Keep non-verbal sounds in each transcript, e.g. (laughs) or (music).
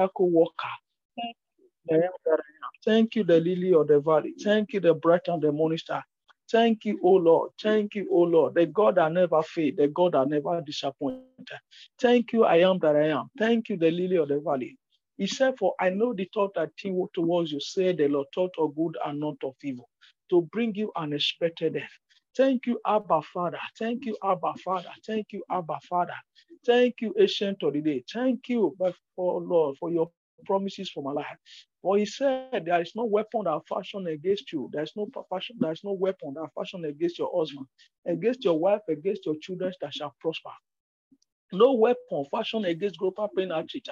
miracle worker. Thank you, the lily of the valley. Thank you, the bright and the morning star. Thank you, O Lord. Thank you, O Lord, the God that never failed, the God that never disappointed. Thank you, I am that I am. Thank you, the lily of the valley. He said, For I know the thought that think towards you, say the Lord, thought of good and not of evil, to bring you an expected death. Thank you, Abba Father. Thank you, Abba Father. Thank you, Abba Father. Thank you, Ancient of the Day. Thank you, but for Lord, for your promises for my life. For he said, There is no weapon that fashion against you. There is no fashion, there is no weapon that fashion against your husband, against your wife, against your children that shall prosper. No weapon fashioned against Global Prayer Church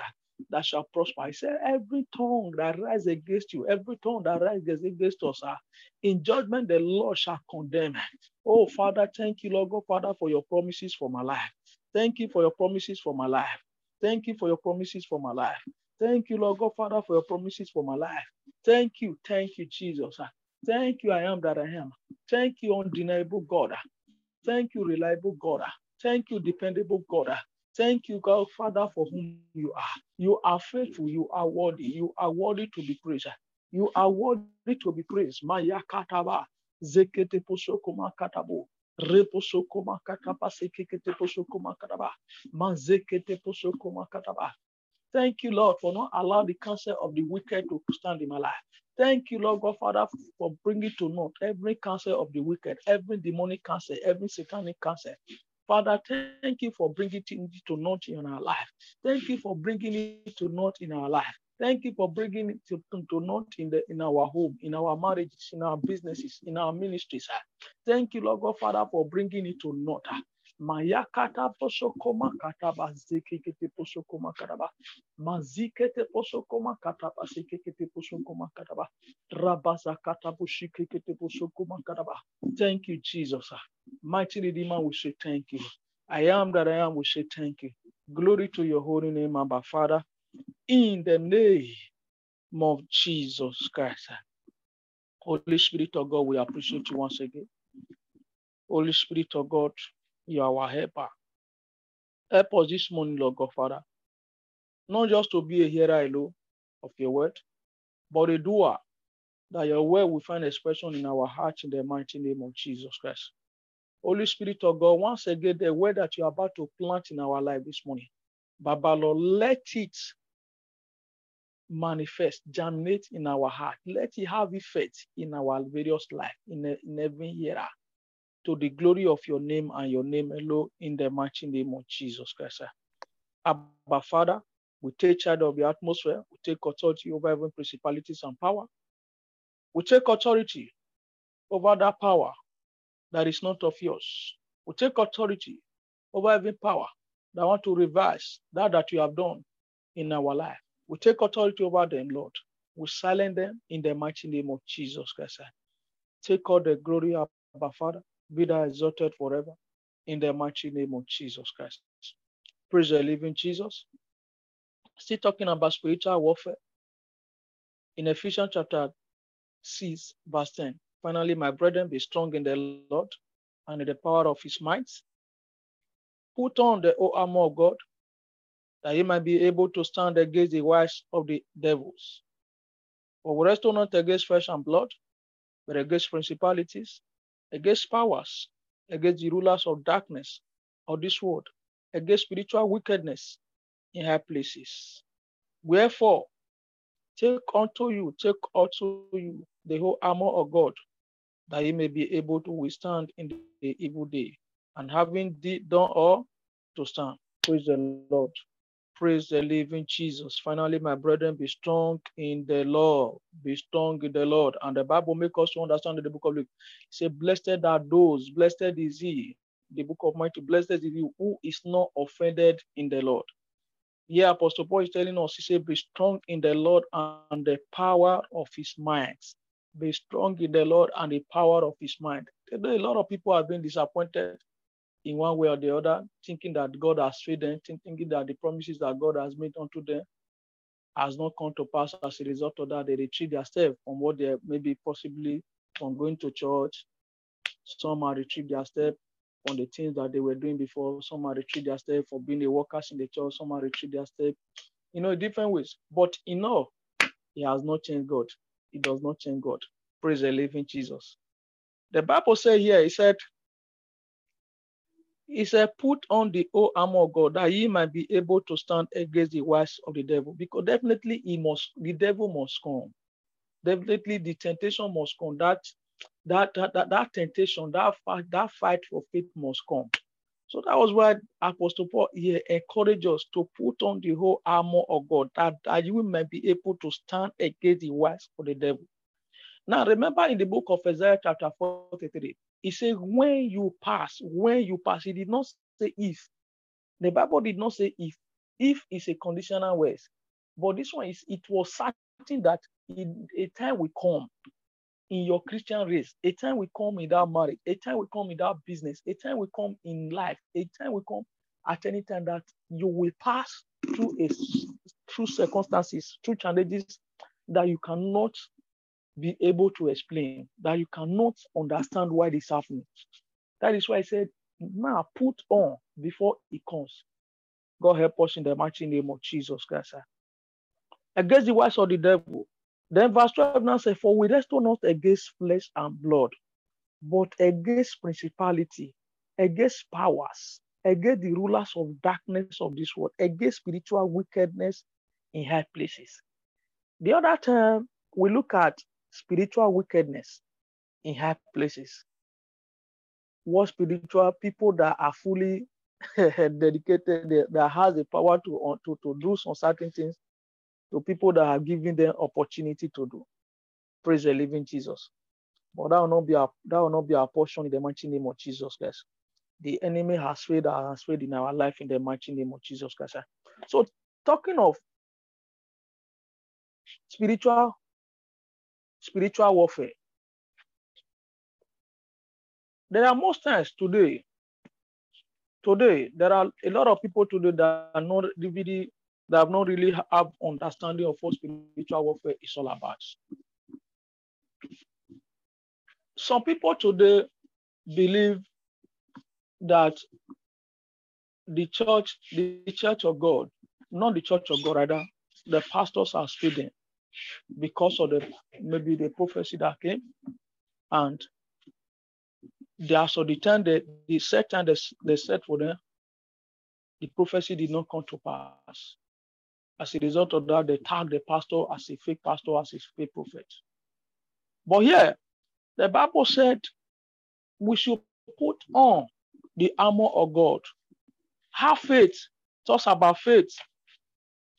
that shall prosper. He said, Every tongue that rises against you, every tongue that rises against us, uh, in judgment the Lord shall condemn. Oh, Father, thank you, Lord God, Father, for your promises for my life. Thank you for your promises for my life. Thank you for your promises for my life. Thank you, Lord God, Father, for your promises for my life. Thank you, thank you, Jesus. Thank you, I am that I am. Thank you, undeniable God. Thank you, reliable God. Thank you, dependable God. Thank you, God, Father, for whom you are. You are faithful. You are worthy. You are worthy to be praised. You are worthy to be praised. Maya kataba, zekete posokoma katabo, reposokoma kataba, sekete posokoma kataba, mazekete posokoma kataba. Thank you, Lord, for not allowing the counsel of the wicked to stand in my life. Thank you, Lord God, Father, for bringing to naught every counsel of the wicked, every demonic counsel, every satanic counsel. Father, thank you for bringing it to naught in our life. Thank you for bringing it to naught in our life. Thank you for bringing it to, to, naught in, the, in our home, in our marriages, in our businesses, in our ministries. Thank you, Lord God, Father, for bringing it to naught. Mayakata posokoma kataba zikikiti posokoma kataba. Mazikete posokoma kataba zikikiti posokoma kataba. Rabasa katabu shikikiti posokoma kataba. Thank you, Jesus. Mighty Redeemer, we say thank you. I am that I am, we say thank you. Glory to your holy name, Abba Father. In the name of Jesus Christ. Holy Spirit of God, we appreciate you once again. Holy Spirit of God, you are our helper. Help us this morning, Lord God, Father. Not just to be a hearer alone of your word, but a doer, that your word will find expression in our hearts in the mighty name of Jesus Christ. Holy Spirit of God, once again, the word that you are about to plant in our life this morning, Baba Lord, let it manifest, germinate in our heart. Let it have effect in our various life, in, in every era to the glory of your name and your name alone in the mighty name of Jesus Christ. Abba Father, we take charge of the atmosphere, we take authority over every principalities and power. We take authority over that power that is not of yours. We take authority over every power that want to reverse that that you have done in our life. We take authority over them, Lord. We silence them in the mighty name of Jesus Christ. Take all the glory, Abba Father be thou exalted forever in the mighty name of Jesus Christ. Praise the living Jesus. Still talking about spiritual warfare. In Ephesians chapter 6, verse 10. Finally, my brethren, be strong in the Lord and in the power of his might. Put on the whole armor of God, that ye might be able to stand against the wiles of the devils. For we wrestle not against flesh and blood, but against principalities, against powers, against the rulers of darkness of this world, against spiritual wickedness in high places. Wherefore, take unto you, take unto you the whole armor of God, that ye may be able to withstand in the evil day, and having done all to stand. Praise the Lord. Praise the living Jesus. Finally, my brethren, be strong in the Lord. Be strong in the Lord. And the Bible makes us understand the book of Luke. It says, Blessed are those, blessed is he, the book of Matthew, blessed is he who is not offended in the Lord. Here, Apostle Paul is telling us, he said, Be strong in the Lord and the power of his might. Be strong in the Lord and the power of his mind. A lot of people have been disappointed in one way or the other, thinking that God has failed them, thinking that the promises that God has made unto them has not come to pass as a result of that. They retreat themselves from what they maybe possibly from going to church. Some are their step on the things that they were doing before. Some are their step for being a workers in the church. Some are their step you know, different ways. But in all, he has not changed God. He does not change God. Praise the living Jesus. The Bible says here, he said, he said, put on the whole armor of God that ye might be able to stand against the wiles of the devil. Because definitely he must, the devil must come. Definitely the temptation must come. That that that that, that temptation, that fight, that fight for faith must come. So that was why Apostle Paul here encouraged us to put on the whole armor of God that, that you might be able to stand against the wiles of the devil. Now, remember in the book of Isaiah, chapter 43, he said, When you pass, when you pass, he did not say if. The Bible did not say if. If is a conditional word. But this one is, it was certain that in a time will come in your Christian race, a time will come in that marriage, a time will come in that business, a time will come in life, a time will come at any time that you will pass through a through circumstances, through challenges that you cannot be able to explain, that you cannot understand why this happening. That is why I said, now put on before it comes. God help us in the mighty name of Jesus Christ. Against the wiles of the devil. Then verse 12 now says, For we wrestle not against flesh and blood, but against principality, against powers, against the rulers of darkness of this world, against spiritual wickedness in high places. The other term we look at spiritual wickedness in high places. What spiritual people that are fully (laughs) dedicated, that has the power to, uh, to, to do some certain things to people that are giving them opportunity to do. Praise the living Jesus. But that will not be our that will not be our portion in the mighty name of Jesus Christ. The enemy has failed has failed in our life in the mighty name of Jesus Christ. So talking of spiritual spiritual warfare. There are most times today, today, there are a lot of people today that are not really, that have not really have understanding of what spiritual warfare is all about. Some people today believe that the church, the church of God, not the church of God, rather, the pastors are speeding because of the maybe the prophecy that came. And they are so the time they, the set time they, they set for them the prophecy did not come to pass. As a result of that they tag the pastor as a fake pastor as a fake prophet. But here the bible said we should put on the armor of god. Have faith. Talks about faith.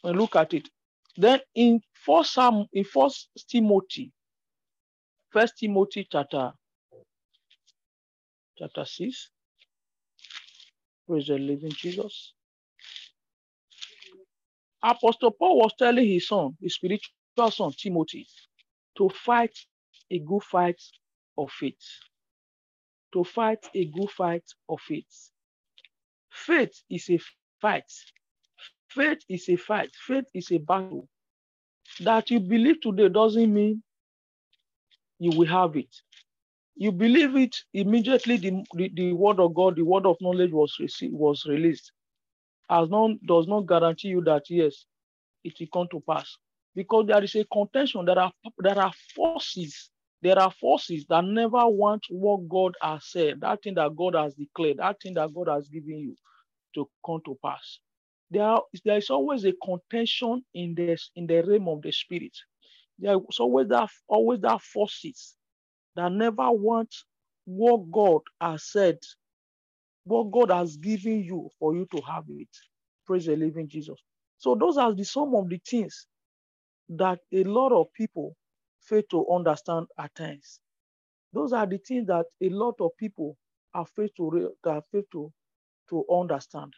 And look at it then in First Sam, in First Timothy, First Timothy chapter chapter six. Praise the living Jesus. Apostle Paul was telling his son, his spiritual son Timothy, to fight a good fight of faith. To fight a good fight of faith. Faith is a fight Faith is a fight. Faith is a battle. That you believe today doesn't mean you will have it. You believe it immediately. The, the, the word of God, the word of knowledge was received, was released. As non does not guarantee you that yes, it will come to pass. Because there is a contention. There are there are forces. There are forces that never want what God has said, that thing that God has declared, that thing that God has given you to come to pass there, are, there is always a contention in this in the realm of the spirit. There is always that always that forces that never want what God has said, what God has given you for you to have it. Praise the living Jesus. So those are the some of the things that a lot of people fail to understand at times. Those are the things that a lot of people are fail to that fail to to understand.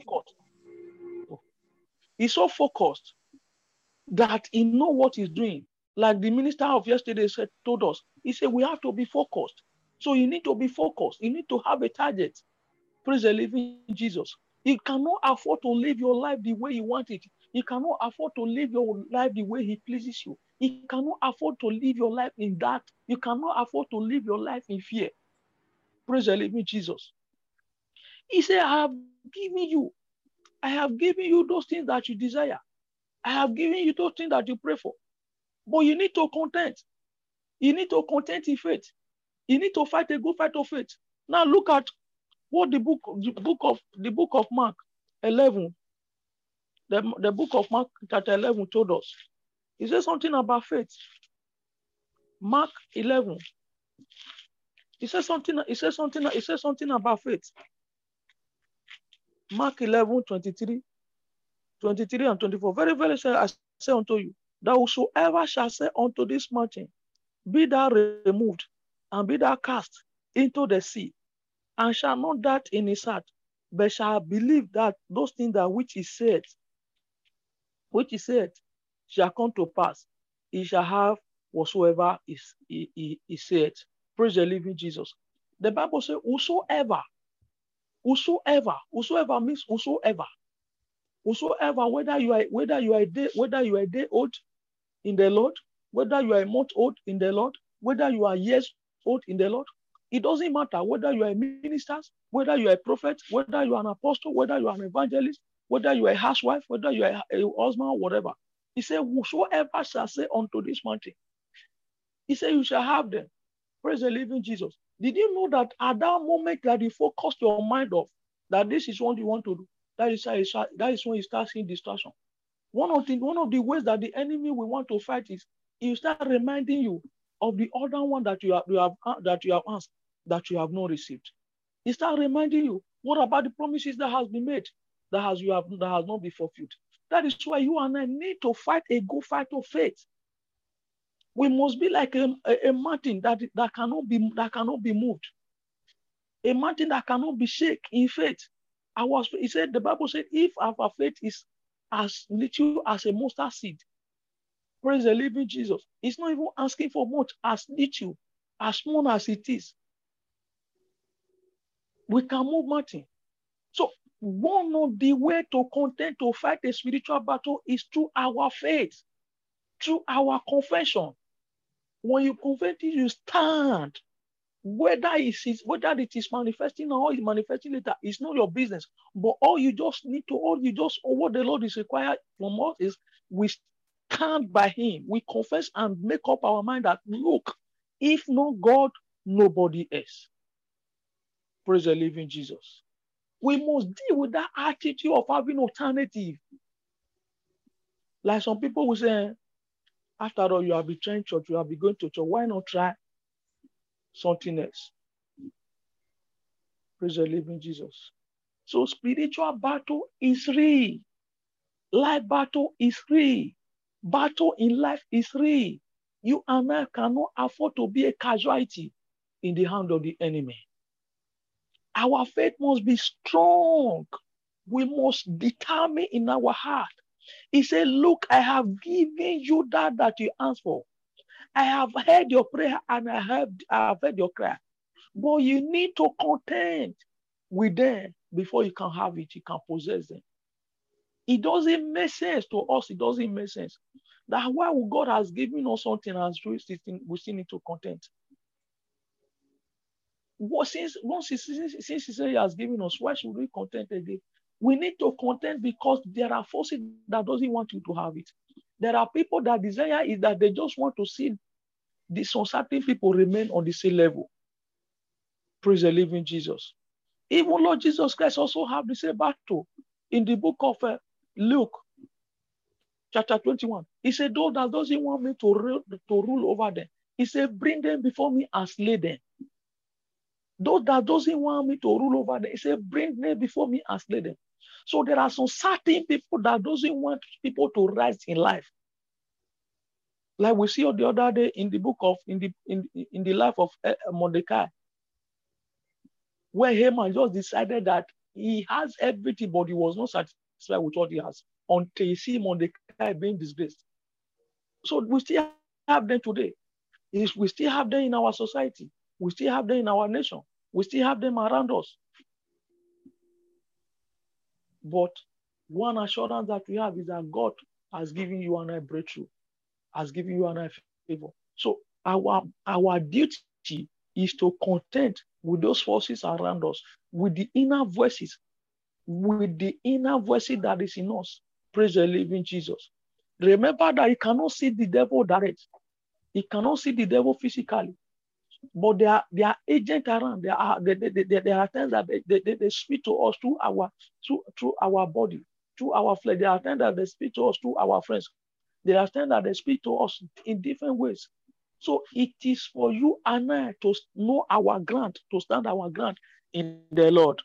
Focus. He's so focused that he know what he's doing. Like the minister of yesterday said, told us, he said, we have to be focused. So you need to be focused. You need to have a target. Praise the living Jesus. You cannot afford to live your life the way you want it. You cannot afford to live your life the way he pleases you. You cannot afford to live your life in that. You cannot afford to live your life in fear. Praise the living Jesus. He said, I have given you, I have given you those things that you desire. I have given you those things that you pray for. But you need to content. You need to content in faith. You need to fight a good fight of faith. Now look at what the book, the book of the book of Mark 11, the, the book of Mark chapter 11 told us. He says something about faith. Mark 11. He says something, he says something, he says something about faith. Mark 11, 23, 23 and 24. Very, very I say unto you, that whosoever shall say unto this mountain, be thou removed, and be thou cast into the sea, and shall not doubt in his heart, but shall believe that those things that which he said, which he said, shall come to pass. He shall have whatsoever is he, he, he said. Praise the living Jesus. The Bible says, whosoever Whosoever, whosoever means whosoever. Whosoever, whether you are whether you are day, whether you are day old in the Lord, whether you are a month old in the Lord, whether you are years old in the Lord, it doesn't matter whether you are a minister, whether you are a prophet, whether you are an apostle, whether you are an evangelist, whether you are a housewife, whether you are a husband, whatever. He said, Whosoever shall say unto this mountain, he said, You shall have them. Praise the living Jesus. Did you know that at that moment that you focus your mind off, that this is what you want to do, that is, that is when you start seeing distraction. One of the one of the ways that the enemy will want to fight is he start reminding you of the other one that you have, you have uh, that you have asked that you have not received. He start reminding you what about the promises that has been made that has you have that has not been fulfilled. That is why you and I need to fight a good fight of faith. We must be like a, a, a mountain that, that cannot be that cannot be moved. A mountain that cannot be shaken in faith. I was he said the Bible said if our faith is as little as a mustard seed, praise the living Jesus. It's not even asking for much, as little, as small as it is. We can move mountain. So one of the way to contend to fight a spiritual battle is through our faith, through our confession. When you confess it, you stand. Whether it is whether it is manifesting or it's manifesting later, it's not your business. But all you just need to, all you just, all what the Lord is required from us is we stand by Him. We confess and make up our mind that look, if not God, nobody else. Praise the living Jesus. We must deal with that attitude of having alternative. Like some people will say, after all, you have been trying church, you have been going to church. Why not try something else? Praise the living Jesus. So spiritual battle is real. Life battle is real. Battle in life is real. You and I cannot afford to be a casualty in the hand of the enemy. Our faith must be strong. We must determine in our heart he said, Look, I have given you that that you asked for. I have heard your prayer and I have, I have heard your cry. But you need to contend with them before you can have it, you can possess them. It doesn't make sense to us, it doesn't make sense. That's why God has given us something as we still need to content. What, since, once he, since, since he said he has given us, why should we content again? We need to contend because there are forces that doesn't want you to have it. There are people that desire is that they just want to see the certain people remain on the same level. Praise the living Jesus. Even Lord Jesus Christ also have the same battle in the book of uh, Luke, chapter 21. He said, those that doesn't want me to rule, to rule over them, he said, bring them before me and slay them. Those that doesn't want me to rule over them, he said, bring them before me and slay them. So there are some certain people that doesn't want people to rise in life. Like we see the other day in the book of in the in, in the life of eh, Mordecai, where Haman just decided that he has everything, but he was not satisfied with what he has until he see Mordecai being disgraced. So we still have them today. We still have them in our society. We still have them in our nation. We still have them around us. But one assurance that we have is that God has given you and I breakthrough, has given you and I favor. So our our duty is to contend with those forces around us, with the inner voices, with the inner voices that is in us. Praise the living Jesus. Remember that you cannot see the devil direct. You cannot see the devil physically. But there are, there are agents around. There are, there, there, there are things that they, they, they speak to us through our, through, through our body, through our flesh. There are things that they speak to us through our friends. There are things that they speak to us in different ways. So it is for you and I to know our ground, to stand our ground in the Lord.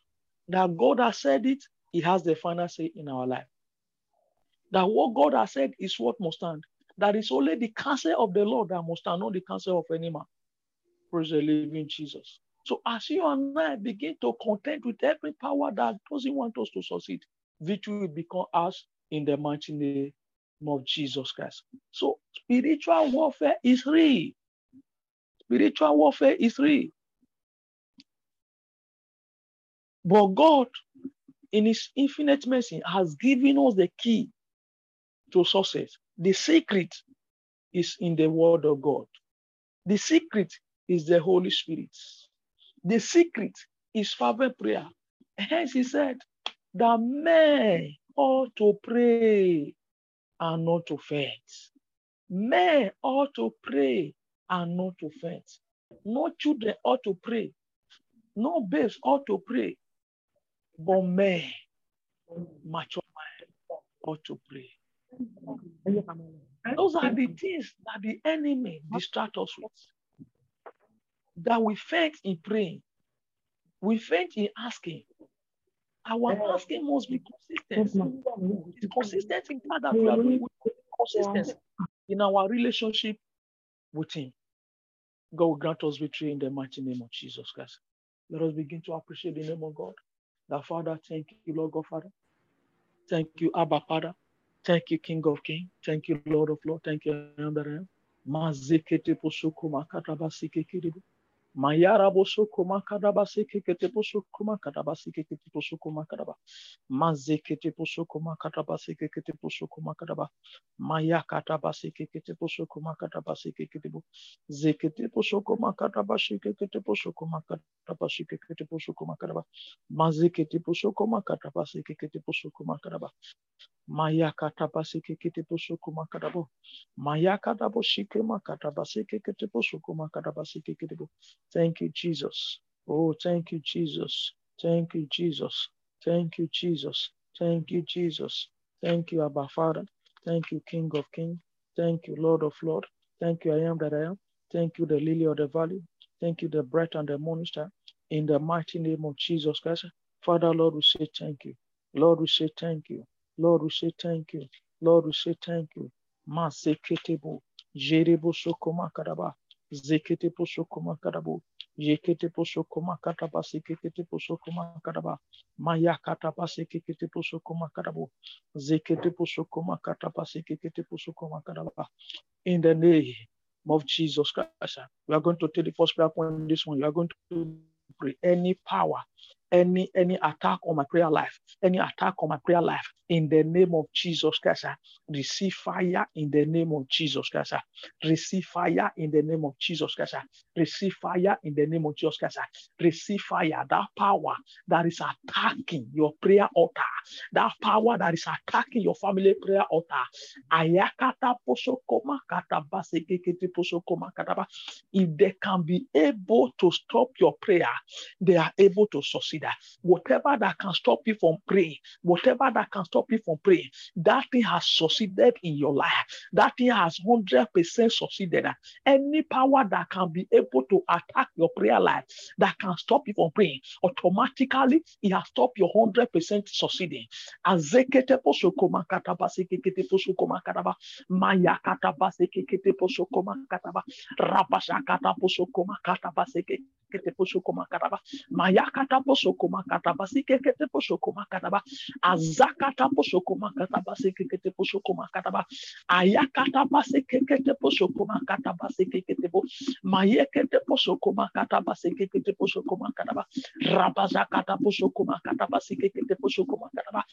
That God has said it, He has the final say in our life. That what God has said is what must stand. That is only the counsel of the Lord that must stand, not the counsel of any man. Praise the living Jesus. So as you and I begin to contend with every power that doesn't want us to succeed, victory will become ours in the mighty name of Jesus Christ. So spiritual warfare is real. Spiritual warfare is real. But God, in His infinite mercy, has given us the key to success. The secret is in the Word of God. The secret is the Holy Spirit. The secret is fervent prayer. Hence, He said that men ought to pray and not to faint. Men ought to pray and not to faint. No children ought to pray. No babes ought to pray. But men, mature men, ought to pray. Those are the things that the enemy distract us with. That we faint in praying. We faint in asking. Our asking must be consistent. It's consistent in fact that we are doing consistency in our relationship with Him. God will grant us victory in the mighty name of Jesus Christ. Let us begin to appreciate the name of God. The Father, thank you, Lord God, Father. Thank you, Abba, Father. Thank you, King of Kings. Thank you, Lord of Lords. Thank you, I am that I am. Mayara bosoko makadaba sekete posoko makadaba sekete posoko makadaba. Mazekete posoko makadaba sekete posoko makadaba. Mayakataba sekete posoko makadaba sekete. Zekete makadaba sekete posoko makadaba sekete posoko makadaba. Mazekete posoko makadaba sekete posoko makadaba. Mayakataba sekete posoko makadabo. Mayakatabo shike makadaba sekete posoko makadaba sekete bo. Thank you, Jesus. Oh, thank you, Jesus. Thank you, Jesus. Thank you, Jesus. Thank you, Jesus. Thank you, Abba Father. Thank you, King of Kings. Thank you, Lord of Lords. Thank you, I am that I am. Thank you, the lily of the valley. Thank you, the bright and the morning star. In the mighty name of Jesus Christ. Father, Lord, we say thank you. Lord, we say thank you. Lord, we say thank you. Lord, we say thank you. Maseketebo. Jerebo sokoma karaba. Zekete posokoma karabo. Yekete posokoma kataba sekete posokoma karaba. Maya kataba sekete posokoma karabo. Zekete posokoma kataba sekete posokoma karaba. In the name of Jesus Christ, we are going to take the first prayer point this one. You are going to pray any power any any attack on my prayer life, any attack on my prayer life, in the name of Jesus Christ, receive fire in the name of Jesus Christ. Receive fire in the name of Jesus Christ. Receive fire in the name of Jesus Christ. Receive fire, that power that is attacking your prayer altar, that power that is attacking your family prayer altar. Ayakata. If they can be able to stop your prayer, they are able to succeed. Whatever that can stop you from praying, whatever that can stop you from praying, that thing has succeeded in your life. That thing has 100% succeeded. Any power that can be able to attack your prayer life, that can stop you from praying, automatically it has stopped your 100% succeeding. Kataba sekete posokoma kataba rabasha kataba posokoma kataba sekete kete posoko makataba mayakata posoko makataba sikekete posoko makataba azakata posoko makataba sikekete posoko makataba ayakata basikekete posoko makataba sikekete bo mayekete posoko makataba sikekete posoko makataba rabazakata posoko makataba sikekete posoko makataba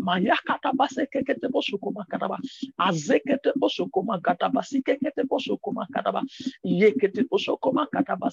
mayakata basikekete posoko makataba azekete posoko makataba sikekete posoko makataba yekete posoko makataba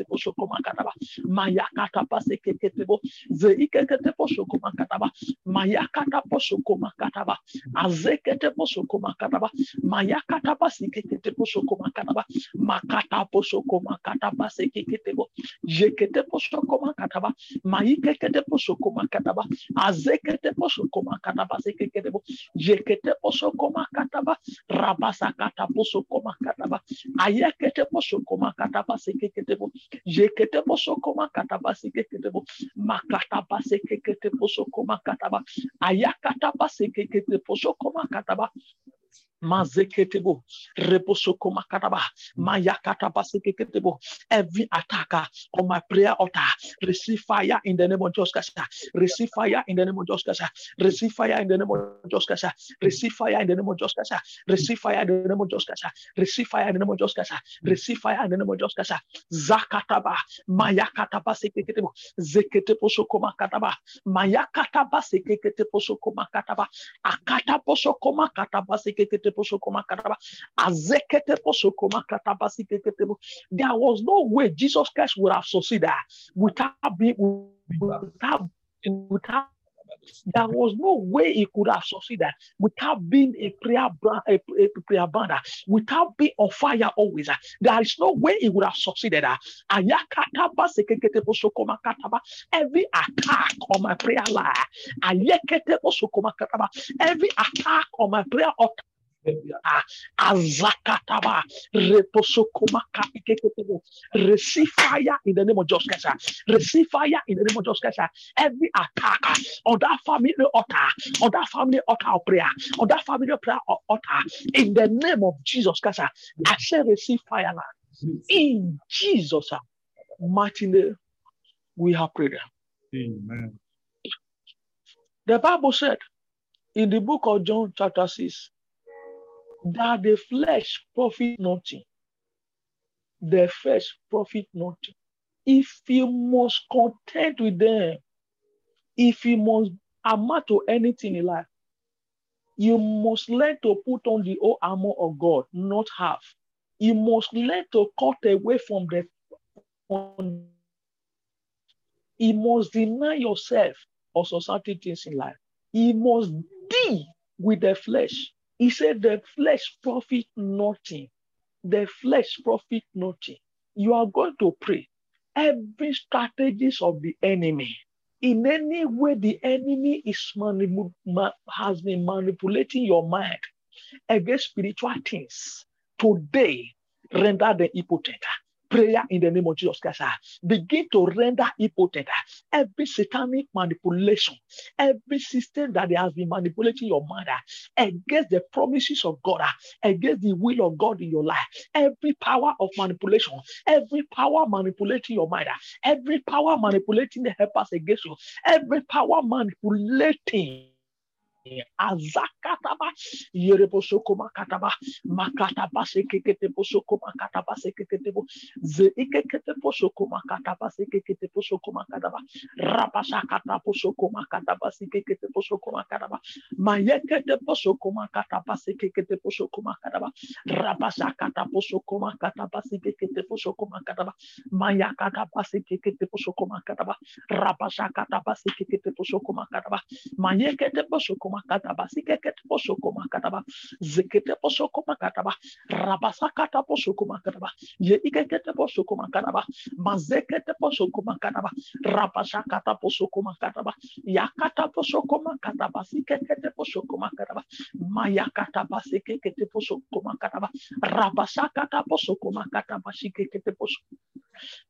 sekekete posoko makataba mayakata pasekekete bo zeikekete posoko makataba mayakata posoko makataba azekete posoko makataba mayakata pasekekete posoko makataba makata posoko makataba sekekete bo jekete posoko makataba mayikekete posoko makataba azekete posoko makataba sekekete bo jekete posoko makataba rabasakata posoko makataba ayekete posoko makataba sekekete bo jekete posoko makataba sekekete bo. Makataba sekekete posoko makataba ayakataba sekekete posoko makataba mazeketebo reposoko makataba mayakataba sekeketebo every attacker ah, on my prayer altar receive fire in the name of Jesus Christ ah. receive fire in the name of Jesus Christ ah. receive fire in the name of Jesus Christ receive fire in the name of Jesus Christ receive fire in the name of Jesus Christ receive fire in the name of Jesus Christ receive fire in the name of Jesus zakataba mayakataba sekeketebo zeketepo soko makataba mayakataba sekeketebo soko makataba akatapo soko makataba sekekete kataba azekete posokoma kataba sikekete there was no way Jesus Christ would have succeeded ah, without being without without there was no way he could have succeeded ah, without being a prayer a, a prayer bander, ah, without being on fire always. There is no way he would have succeeded. Every attack on my prayer life, every attack on my prayer altar Ah, Azakataba Reposokomaka Ikeketebo. Receive fire in the name of Jesus Christ. Ah. Receive fire in the name of Jesus Christ. Ah. Every attack on that family altar, on that family altar of prayer, on that family prayer altar, in the name of Jesus Christ, I shall receive fire now. In Jesus' mighty name, we have prayed. Amen. The Bible said in the book of John, chapter 6, that the flesh profit nothing. The flesh profit nothing. If you must content with them, if you must amount to anything in life, you must learn to put on the whole armor of God, not half. You must learn to cut away from the. You must deny yourself of certain things in life. You must deal with the flesh. He said, The flesh profit nothing. The flesh profit nothing. You are going to pray. Every strategies of the enemy, in any way the enemy is manip- ma- has been manipulating your mind against spiritual things, today render them impotent. Prayer in the name of Jesus Christ. Ah. Begin to render impotent ah. every satanic manipulation, every system that has been manipulating your mind ah, against the promises of God, against the will of God in your life, every power of manipulation, every power manipulating your mind, every power manipulating the helpers against you, every power manipulating azakataba yereposoko makataba makataba sekekete posoko makataba sekekete bo zeikekete posoko makataba sekekete posoko makataba rapasakata posoko makataba sekekete posoko makataba mayekete posoko makataba sekekete posoko makataba rapasakata posoko makataba sekekete posoko makataba mayakataba sekekete posoko makataba rapasakata sekekete posoko makataba mayekete posoko makataba sikekete posoko makataba zekete posoko makataba rabasakata posoko makataba ye ikekete posoko makataba mazekete posoko makataba rabasakata posoko makataba yakata posoko makataba sikekete posoko makataba mayakataba sikekete posoko makataba rabasakata posoko makataba sikekete posoko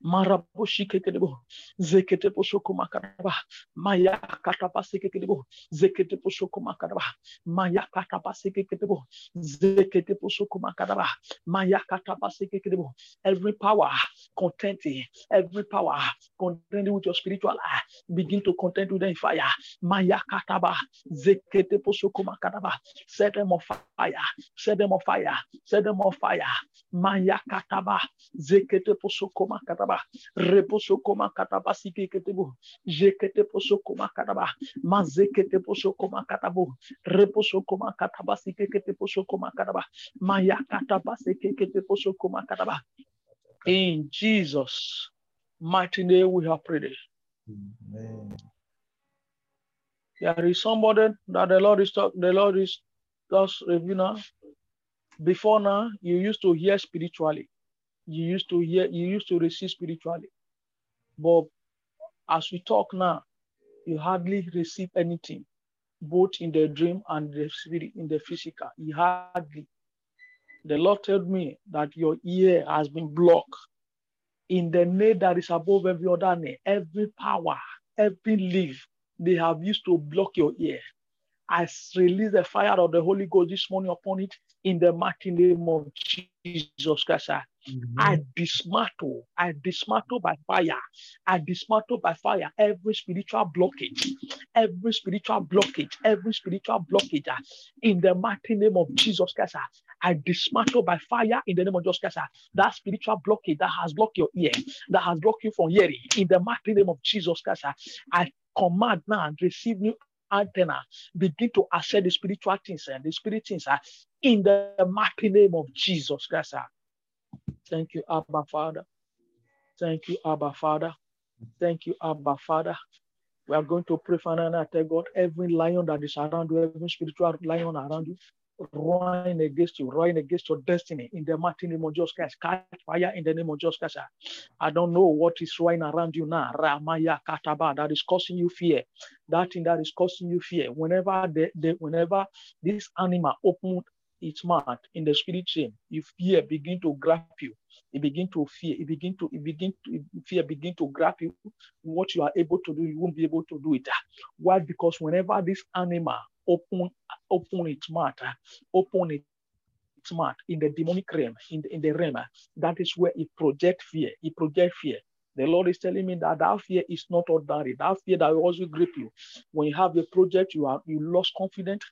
Maraboshi kekedebo. Zekete poshoko makaraba. Maya katapa sekedebo. Zekete poshoko makaraba. Maya katapa sekedebo. Zekete poshoko makaraba. Maya katapa sekedebo. Every power contenting, every power contending with your spiritual eye, begin to contend with them in fire. Maya kataba. Zekete poshoko makaraba. Set them on fire. Set them on fire. Set them on fire. Maya kataba. Zekete poshoko makaraba. Reposhoko makataba sikeketebo. Jekete poshoko makataba. Mazekete poshoko makatabo. Reposhoko makataba sikekete poshoko makataba. Maya kataba sikekete poshoko makataba. In Jesus' mighty name we have prayed. Amen. There is somebody that the Lord is talk, the Lord is just review now. Before now, you used to hear spiritually. You used to hear, you used to receive spiritually. But as we talk now, you hardly receive anything, both in the dream and the spirit, in the physical. You hardly. The Lord told me that your ear has been blocked. In the name that is above every other name, every power, every leaf they have used to block your ear. I release the fire of the Holy Ghost this morning upon it in the mighty name of Jesus Christ. I dismantle, I dismantle by fire, I dismantle by fire every spiritual blockage, every spiritual blockage, every spiritual blockage uh, in the mighty name of Jesus Christ. uh, I dismantle by fire in the name of Jesus Christ. uh, That spiritual blockage that has blocked your ear, that has blocked you from hearing, in the mighty name of Jesus Christ. I command now and receive new antenna, begin to accept the spiritual things and the spirit things uh, in the mighty name of Jesus Christ. uh. Thank you, Abba Father. Thank you, Abba Father. Thank you, Abba Father. We are going to pray, Father, and tell God, every lion that is around you, every spiritual lion around you, roaring against you, roaring against your destiny in the mighty name of Jesus Christ. Catch fire in the name of Jesus Christ. I don't know what is roaring around you now. Ramaya Kataba, that is causing you fear. That thing that is causing you fear. Whenever the, the whenever this animal opened its mouth in the spirit realm, you fear begin to grab you. You begin to fear. You begin to you begin to fear begin to grab you. What you are able to do, you won't be able to do it. Why? Because whenever this animal open open its mouth, open its mouth in the demonic realm, in the, in the realm, that is where it project fear. It project fear. The Lord is telling me that that fear is not ordinary. That fear that will also grip you. When you have a project, you are you lost confidence.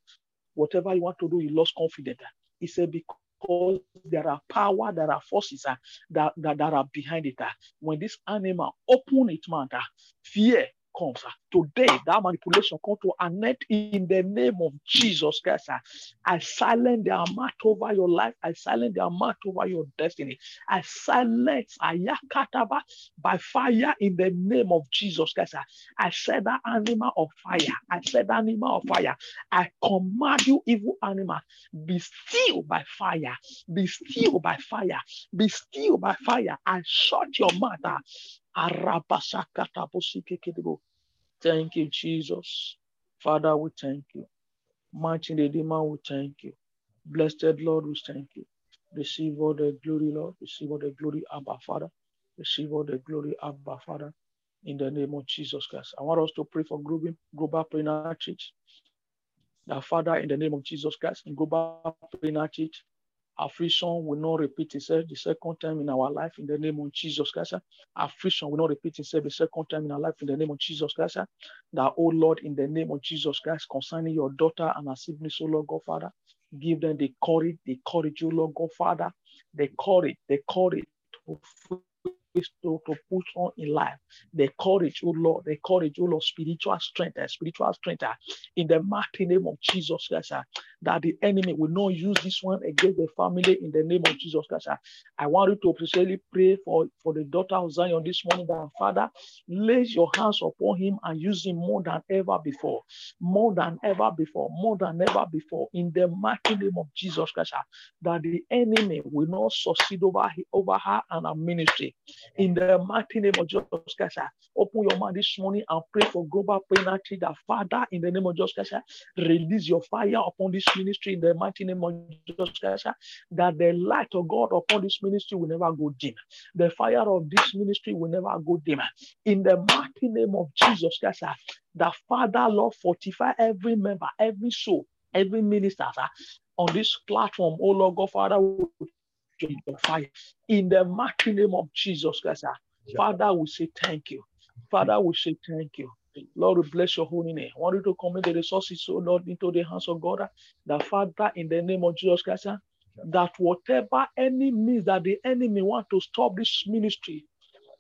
Whatever you want to do, you lost confidence. He said because there are power, there are forces uh, that, that, that are behind it. uh. When this animal open its mouth, uh, fear comes. uh. Today, that manipulation comes to an end in the name of Jesus Christ. uh. I silence their mouth over your life. I silence their mouth over your destiny. I silence Ayakataba by fire in the name of Jesus Christ. I said that animal of fire. I said that animal of fire. I command you, evil animal, be still by fire. Be still by fire. Be still by fire. I shut your mouth. Thank you, Jesus. Father, we thank you. Mighty Redeemer, we thank you. Blessed Lord, we thank you. Receive all the glory, Lord. Receive all the glory, Abba Father. Receive all the glory, Abba Father. In the name of Jesus Christ. I want us to pray for Global, Global Prayer Church. That Father, in the name of Jesus Christ, in Global Prayer Church, affliction will not repeat itself the second time in our life in the name of Jesus Christ. Affliction will not repeat itself the second time in our life in the name of Jesus Christ. That, oh Lord, in the name of Jesus Christ, concerning your daughter and her siblings, oh Lord God, Father, give them the courage, the courage, oh Lord God, Father, the courage, the courage to to, to push on in life. The courage, oh Lord, the courage, oh Lord, spiritual strength, uh, spiritual strength uh, in the mighty name of Jesus Christ. uh, that the enemy will not use this one against the family in the name of Jesus Christ. uh. I want you to especially pray for, for the daughter of Zion this morning that Father, lays your hands upon him and use him more than ever before, more than ever before, more than ever before, in the mighty name of Jesus Christ, that the enemy will not succeed over, over her and her ministry In the mighty name of Jesus Christ, open your mind this morning and pray for global prayer that Father, in the name of Jesus Christ, release your fire upon this ministry in the mighty name of Jesus Christ, that the light of God upon this ministry will never go dim. The fire of this ministry will never go dim. In the mighty name of Jesus Christ, that Father, Lord, fortify every member, every soul, every minister on this platform. Oh Lord God, Father, fire. In the mighty name of Jesus Christ, Father, we say thank you. Father, we say thank you. Lord, we bless your holy name. I want you to commit the resources, so Lord, into the hands of God. The Father, in the name of Jesus Christ, that whatever any means that the enemy want to stop this ministry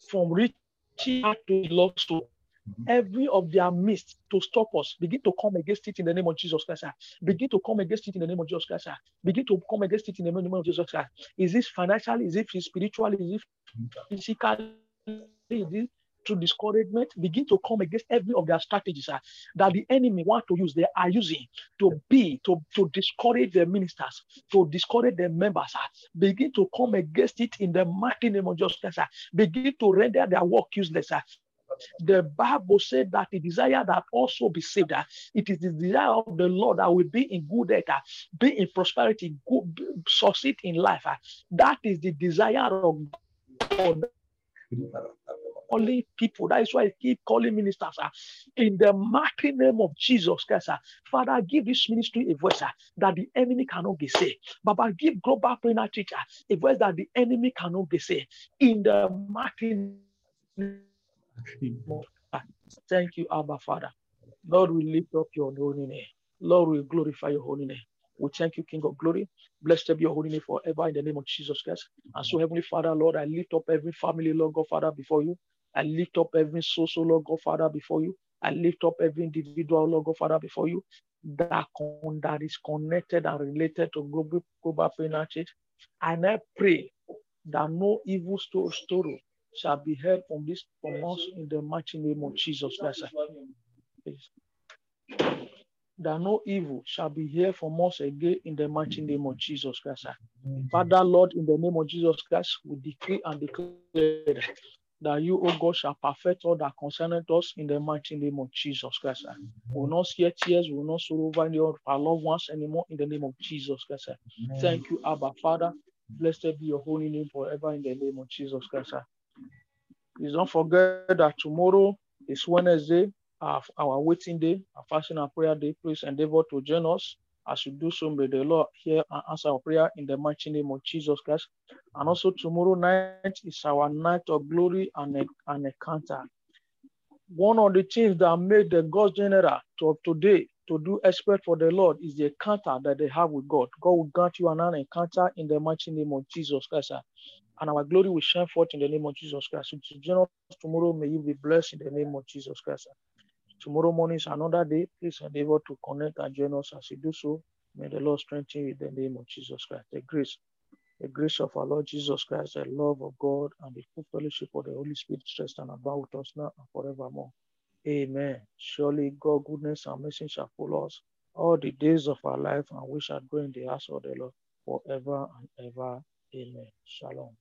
from reaching out to the Lord soul, Mm-hmm. every of their midst to stop us. Begin to come against it in the name of Jesus Christ. Begin to come against it in the name of Jesus Christ. Begin to come against it in the name of Jesus Christ. Is this financial? Is it spiritual? Is it mm-hmm. physical? Is it through discouragement? Begin to come against every of their strategies that the enemy want to use. They are using to be to, to discourage their ministers, to discourage their members. Begin to come against it in the mighty name of Jesus Christ. Begin to render their work useless. The Bible said that the desire that also be saved, it is the desire of the Lord that will be in good health, be in prosperity, good, succeed in life. That is the desire of God. Only people. That is why I keep calling ministers uh, in the mighty name of Jesus Christ. Uh, Father, give this ministry a voice uh, that the enemy cannot get say. Baba, give Global Prayer Church a voice that the enemy cannot get say. In the mighty Thank you, Abba Father. Lord, we lift up your holy name. Lord, we glorify your holy name. We thank you, King of glory. Blessed be your holy name forever in the name of Jesus Christ. And so, Heavenly Father, Lord, I lift up every family, Lord God, Father, before you. I lift up every soul, so Lord God, Father, before you. I lift up every individual, Lord God, Father, before you that, that is connected and related to global, global. And I pray that no evil story shall be heard from this from us in the mighty name of Jesus Christ. That no evil shall be heard from us again in the mighty name of Jesus Christ. Father, Lord, in the name of Jesus Christ, we decree and declare that you, O God, shall perfect all that concerneth us in the mighty name of Jesus Christ. We will not see tears, we will not sorrow over any of our loved ones anymore in the name of Jesus Christ. Thank you, Abba Father. Blessed be your holy name forever in the name of Jesus Christ. Please don't forget that tomorrow is Wednesday, our, our waiting day, our fasting and prayer day. Please endeavor to join us. As you do so, may the Lord hear and answer our prayer in the mighty name of Jesus Christ. And also tomorrow night is our night of glory and, and encounter. One of the things that made the God general to today to do expert for the Lord is the encounter that they have with God. God will grant you an encounter in the mighty name of Jesus Christ and our glory will shine forth in the name of Jesus Christ. So to join us tomorrow, may you be blessed in the name of Jesus Christ. Tomorrow morning is another day. Please endeavor to connect and join us as you do so. May the Lord strengthen you in the name of Jesus Christ. The grace, the grace of our Lord Jesus Christ, the love of God, and the full fellowship of the Holy Spirit rest and abide with us now and forevermore. Amen. Surely God, goodness and mercy shall follow us all the days of our life, and we shall dwell in the house of the Lord forever and ever. Amen. Shalom.